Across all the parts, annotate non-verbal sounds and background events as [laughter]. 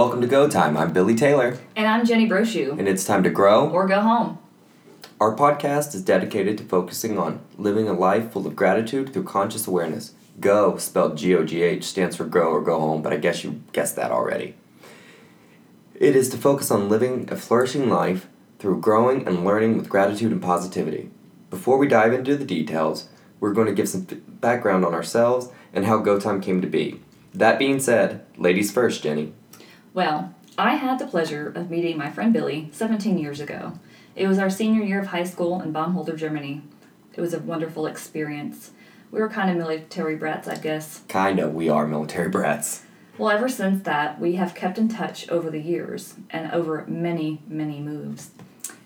Welcome to GOGH Time. I'm Billy Taylor, And I'm Jenny Brochu. and it's time to grow. Or go home. Our podcast is dedicated to focusing on living a life full of gratitude through conscious awareness. GOGH, spelled G O G H, stands for grow or go home, but I guess you guessed that already. It is to focus on living a flourishing life through growing and learning with gratitude and positivity. Before we dive into the details, we're going to give some background on ourselves and how GOGH Time came to be. That being said, ladies first, Jenny. Well, I had the pleasure of meeting my friend Billy 17 years ago. It was our senior year of high school in Baumholder, Germany. It was a wonderful experience. We were kind of military brats, I guess. Kinda, we are military brats. Well, ever since that, we have kept in touch over the years and over many, many moves.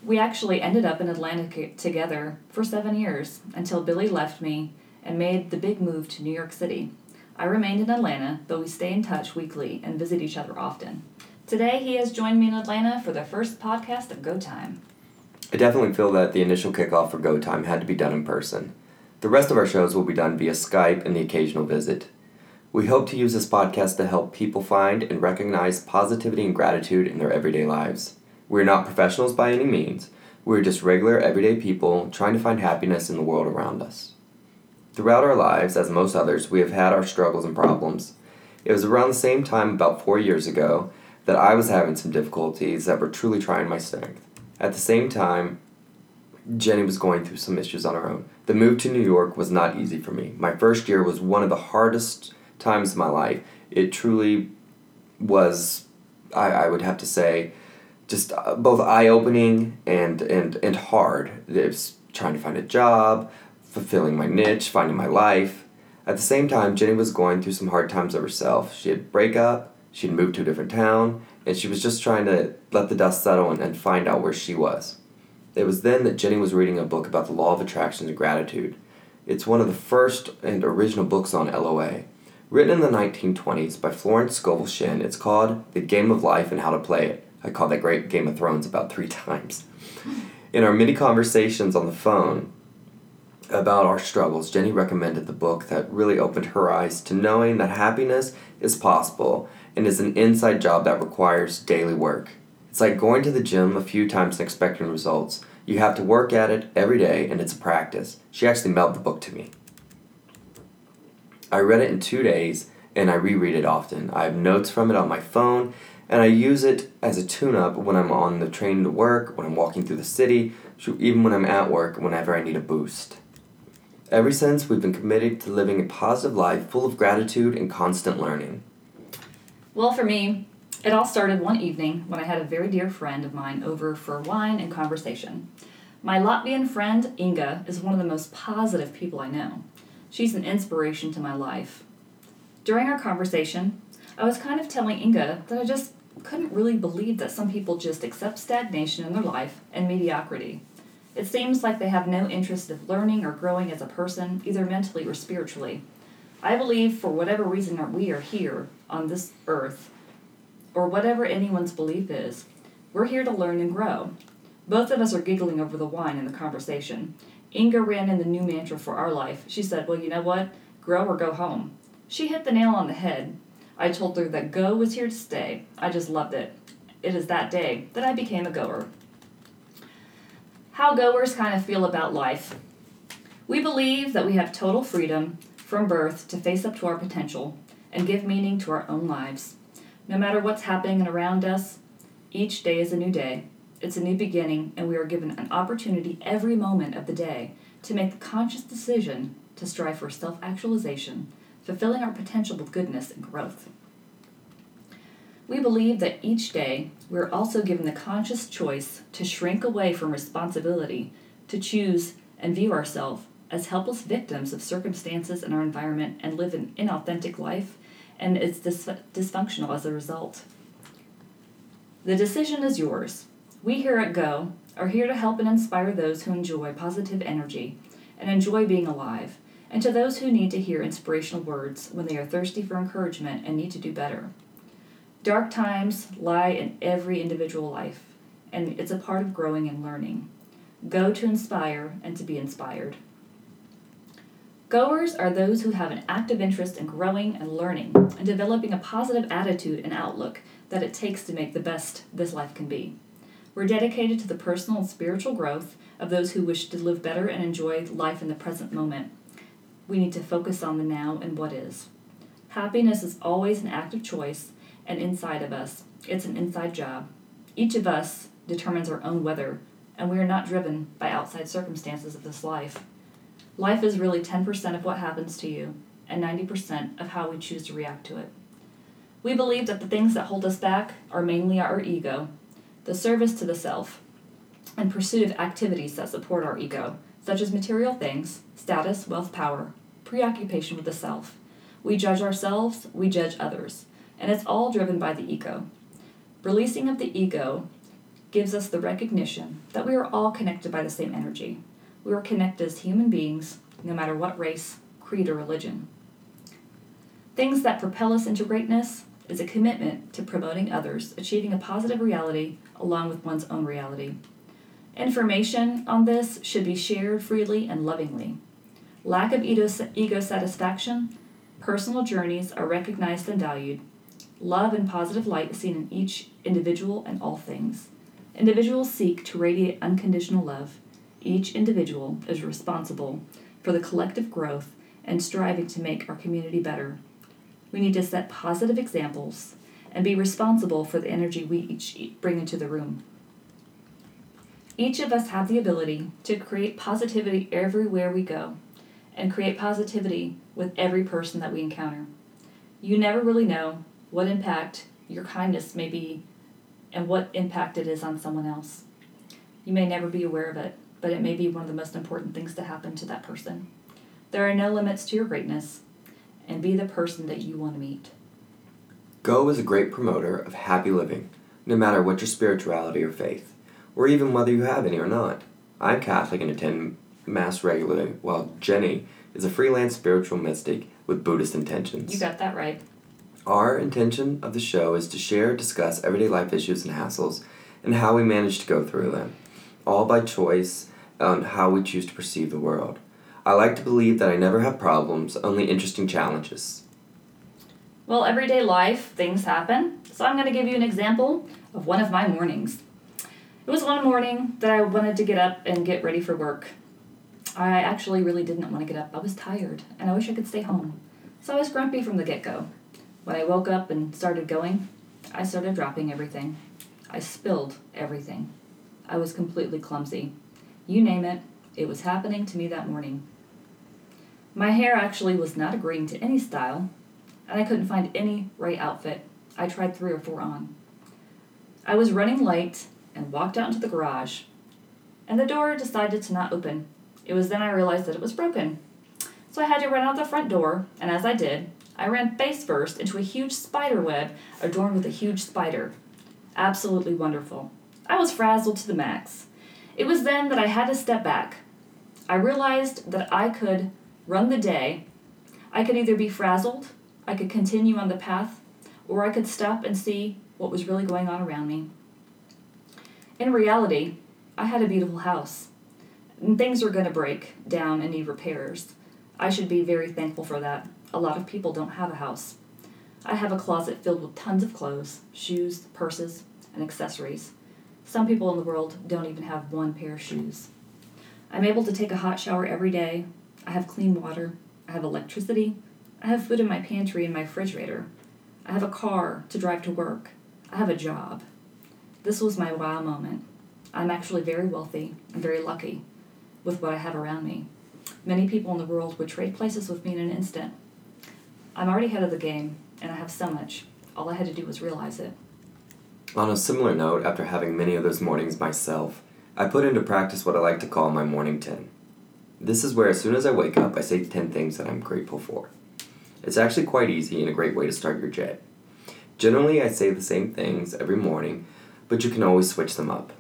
We actually ended up in Atlanta together for seven years until Billy left me and made the big move to New York City. I remained in Atlanta, but we stay in touch weekly and visit each other often. Today, he has joined me in Atlanta for the first podcast of GOGH Time. I definitely feel that the initial kickoff for GOGH Time had to be done in person. The rest of our shows will be done via Skype and the occasional visit. We hope to use this podcast to help people find and recognize positivity and gratitude in their everyday lives. We're not professionals by any means. We're just regular, everyday people trying to find happiness in the world around us. Throughout our lives, as most others, we have had our struggles and problems. It was around the same time, about four years ago, that I was having some difficulties that were truly trying my strength. At the same time, Jenny was going through some issues on her own. The move to New York was not easy for me. My first year was one of the hardest times of my life. It truly was, I, I would have to say, just uh, both eye opening and, and, and hard. It was trying to find a job, fulfilling my niche, finding my life. At the same time, Jenny was going through some hard times of herself. She had breakup, she'd moved to a different town, and she was just trying to let the dust settle and, and find out where she was. It was then that Jenny was reading a book about the law of attraction and gratitude. It's one of the first and original books on LOA. Written in the 1920s by Florence Scovel Shinn, it's called The Game of Life and How to Play It. I called that great Game of Thrones about three [laughs] times. In our many conversations on the phone about our struggles, Jenny recommended the book that really opened her eyes to knowing that happiness is possible and is an inside job that requires daily work. It's like going to the gym a few times and expecting results. You have to work at it every day, and it's a practice. She actually mailed the book to me. I read it in two days, and I reread it often. I have notes from it on my phone, and I use it as a tune up when I'm on the train to work, when I'm walking through the city, even when I'm at work, whenever I need a boost. Ever since, we've been committed to living a positive life full of gratitude and constant learning. Well, for me, it all started one evening when I had a very dear friend of mine over for wine and conversation. My Latvian friend Inga is one of the most positive people I know. She's an inspiration to my life. During our conversation, I was kind of telling Inga that I just couldn't really believe that some people just accept stagnation in their life and mediocrity. It seems like they have no interest of learning or growing as a person, either mentally or spiritually. I believe for whatever reason we are here on this earth, or whatever anyone's belief is, we're here to learn and grow. Both of us are giggling over the wine in the conversation. Inga ran in the new mantra for our life. She said, Well, you know what? Grow or GOGH home. She hit the nail on the head. I told her that go was here to stay. I just loved it. It is that day that I became a goer. How goers kind of feel about life. We believe that we have total freedom from birth to face up to our potential and give meaning to our own lives. No matter what's happening around us, each day is a new day. It's a new beginning, and we are given an opportunity every moment of the day to make the conscious decision to strive for self actualization, fulfilling our potential with goodness and growth. We believe that each day we are also given the conscious choice to shrink away from responsibility, to choose and view ourselves as helpless victims of circumstances in our environment and live an inauthentic life, and it's dis- dysfunctional as a result. The decision is yours. We here at GOGH are here to help and inspire those who enjoy positive energy and enjoy being alive, and to those who need to hear inspirational words when they are thirsty for encouragement and need to do better. Dark times lie in every individual life, and it's a part of growing and learning. Go to inspire and to be inspired. Goers are those who have an active interest in growing and learning and developing a positive attitude and outlook that it takes to make the best this life can be. We're dedicated to the personal and spiritual growth of those who wish to live better and enjoy life in the present moment. We need to focus on the now and what is. Happiness is always an active choice and inside of us. It's an inside job. Each of us determines our own weather, and we are not driven by outside circumstances of this life. Life is really 10% of what happens to you and 90% of how we choose to react to it. We believe that the things that hold us back are mainly our ego, the service to the self, and pursuit of activities that support our ego, such as material things, status, wealth, power, preoccupation with the self. We judge ourselves, we judge others, and it's all driven by the ego. Releasing of the ego gives us the recognition that we are all connected by the same energy. We are connected as human beings, no matter what race, creed, or religion. Things that propel us into greatness is a commitment to promoting others, achieving a positive reality along with one's own reality. Information on this should be shared freely and lovingly. Lack of ego satisfaction, personal journeys are recognized and valued. Love and positive light is seen in each individual and all things. Individuals seek to radiate unconditional love. Each individual is responsible for the collective growth and striving to make our community better we need to set positive examples and be responsible for the energy we each bring into the room. Each of us have the ability to create positivity everywhere we go and create positivity with every person that we encounter. You never really know what impact your kindness may be and what impact it is on someone else. You may never be aware of it, but it may be one of the most important things to happen to that person. There are no limits to your greatness, and be the person that you want to meet. GOGH is a great promoter of happy living, no matter what your spirituality or faith, or even whether you have any or not. I'm Catholic and attend Mass regularly, while Jenny is a freelance spiritual mystic with Buddhist intentions. You got that right. Our intention of the show is to share, discuss everyday life issues and hassles, and how we manage to go through them, all by choice on how we choose to perceive the world. I like to believe that I never have problems, only interesting challenges. Well, everyday life, things happen. So I'm going to give you an example of one of my mornings. It was one morning that I wanted to get up and get ready for work. I actually really didn't want to get up. I was tired and I wish I could stay home. So I was grumpy from the get go. When I woke up and started going, I started dropping everything. I spilled everything. I was completely clumsy. You name it, it was happening to me that morning. My hair actually was not agreeing to any style, and I couldn't find any right outfit. I tried three or four on. I was running late and walked out into the garage, and the door decided to not open. It was then I realized that it was broken. So I had to run out the front door, and as I did, I ran face first into a huge spider web adorned with a huge spider. Absolutely wonderful. I was frazzled to the max. It was then that I had to step back. I realized that I could run the day, I could either be frazzled, I could continue on the path, or I could stop and see what was really going on around me. In reality, I had a beautiful house, and things were going to break down and need repairs. I should be very thankful for that. A lot of people don't have a house. I have a closet filled with tons of clothes, shoes, purses, and accessories. Some people in the world don't even have one pair of shoes. I'm able to take a hot shower every day, I have clean water. I have electricity. I have food in my pantry and my refrigerator. I have a car to drive to work. I have a job. This was my wow moment. I'm actually very wealthy and very lucky with what I have around me. Many people in the world would trade places with me in an instant. I'm already ahead of the game, and I have so much. All I had to do was realize it. On a similar note, after having many of those mornings myself, I put into practice what I like to call my morning 10. This is where, as soon as I wake up, I say 10 things that I'm grateful for. It's actually quite easy and a great way to start your day. Generally, I say the same things every morning, but you can always switch them up.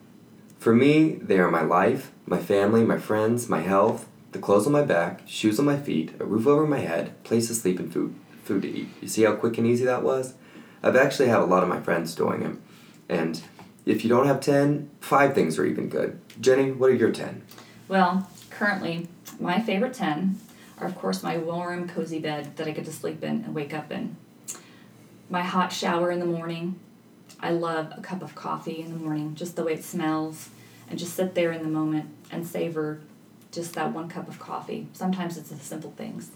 For me, they are my life, my family, my friends, my health, the clothes on my back, shoes on my feet, a roof over my head, place to sleep, and food, food to eat. You see how quick and easy that was? I've actually had a lot of my friends doing them. And if you don't have 10, five things are even good. Jenny, what are your 10? Well, currently, my favorite 10 are are, of course, my warm, cozy bed that I get to sleep in and wake up in. My hot shower in the morning. I love a cup of coffee in the morning, just the way it smells, and just sit there in the moment and savor just that one cup of coffee. Sometimes it's the simple things.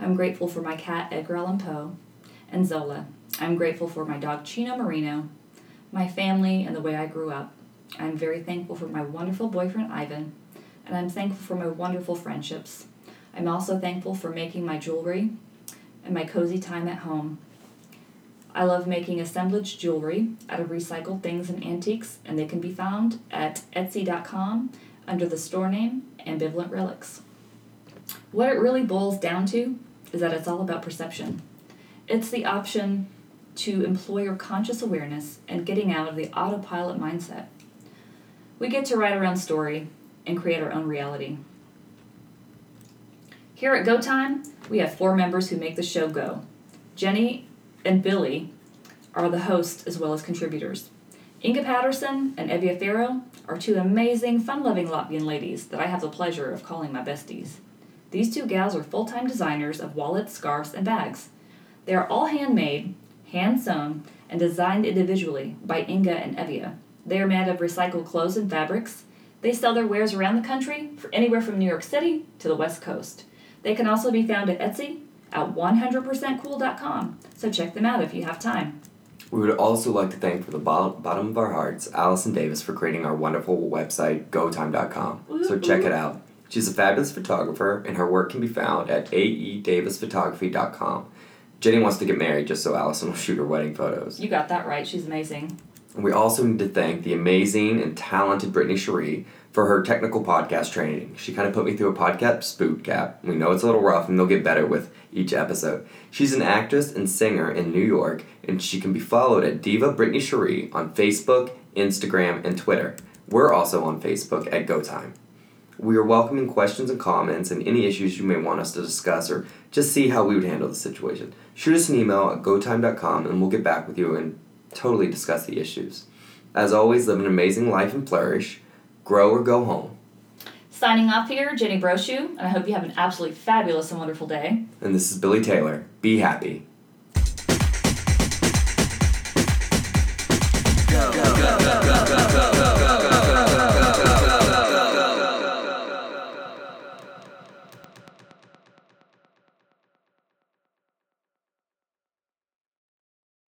I'm grateful for my cat Edgar Allan Poe and Zola. I'm grateful for my dog Chino Marino, my family, and the way I grew up. I'm very thankful for my wonderful boyfriend Ivan, and I'm thankful for my wonderful friendships. I'm also thankful for making my jewelry and my cozy time at home. I love making assemblage jewelry out of recycled things and antiques, and they can be found at Etsy.com under the store name Ambivalent Relics. What it really boils down to is that it's all about perception. It's the option to employ your conscious awareness and getting out of the autopilot mindset. We get to write our own story and create our own reality. Here at GOGH Time, we have four members who make the show go. Jenny and Billy are the hosts as well as contributors. Inga Patterson and Evia Farrow are two amazing, fun loving Latvian ladies that I have the pleasure of calling my besties. These two gals are full time designers of wallets, scarves, and bags. They are all handmade, hand sewn, and designed individually by Inga and Evia. They are made of recycled clothes and fabrics. They sell their wares around the country, for anywhere from New York City to the West Coast. They can also be found at Etsy at 100%cool.com, so check them out if you have time. We would also like to thank from the bottom of our hearts Allison Davis for creating our wonderful website, gotime.com. So check it out. She's a fabulous photographer, and her work can be found at aedavisphotography.com. Jenny wants to get married just so Allison will shoot her wedding photos. You got that right. She's amazing. And we also need to thank the amazing and talented Brittany Cherie for her technical podcast training. She kind of put me through a podcast boot camp. We know it's a little rough, and they'll get better with each episode. She's an actress and singer in New York, and she can be followed at Diva Brittany Cherie on Facebook, Instagram, and Twitter. We're also on Facebook at GoTime. We are welcoming questions and comments and any issues you may want us to discuss or just see how we would handle the situation. Shoot us an email at gotime.com and we'll get back with you and totally discuss the issues. As always, live an amazing life and flourish. Grow or go home. Signing off here, Jenny Brochu, and I hope you have an absolutely fabulous and wonderful day. And this is Billy Taylor. Be happy.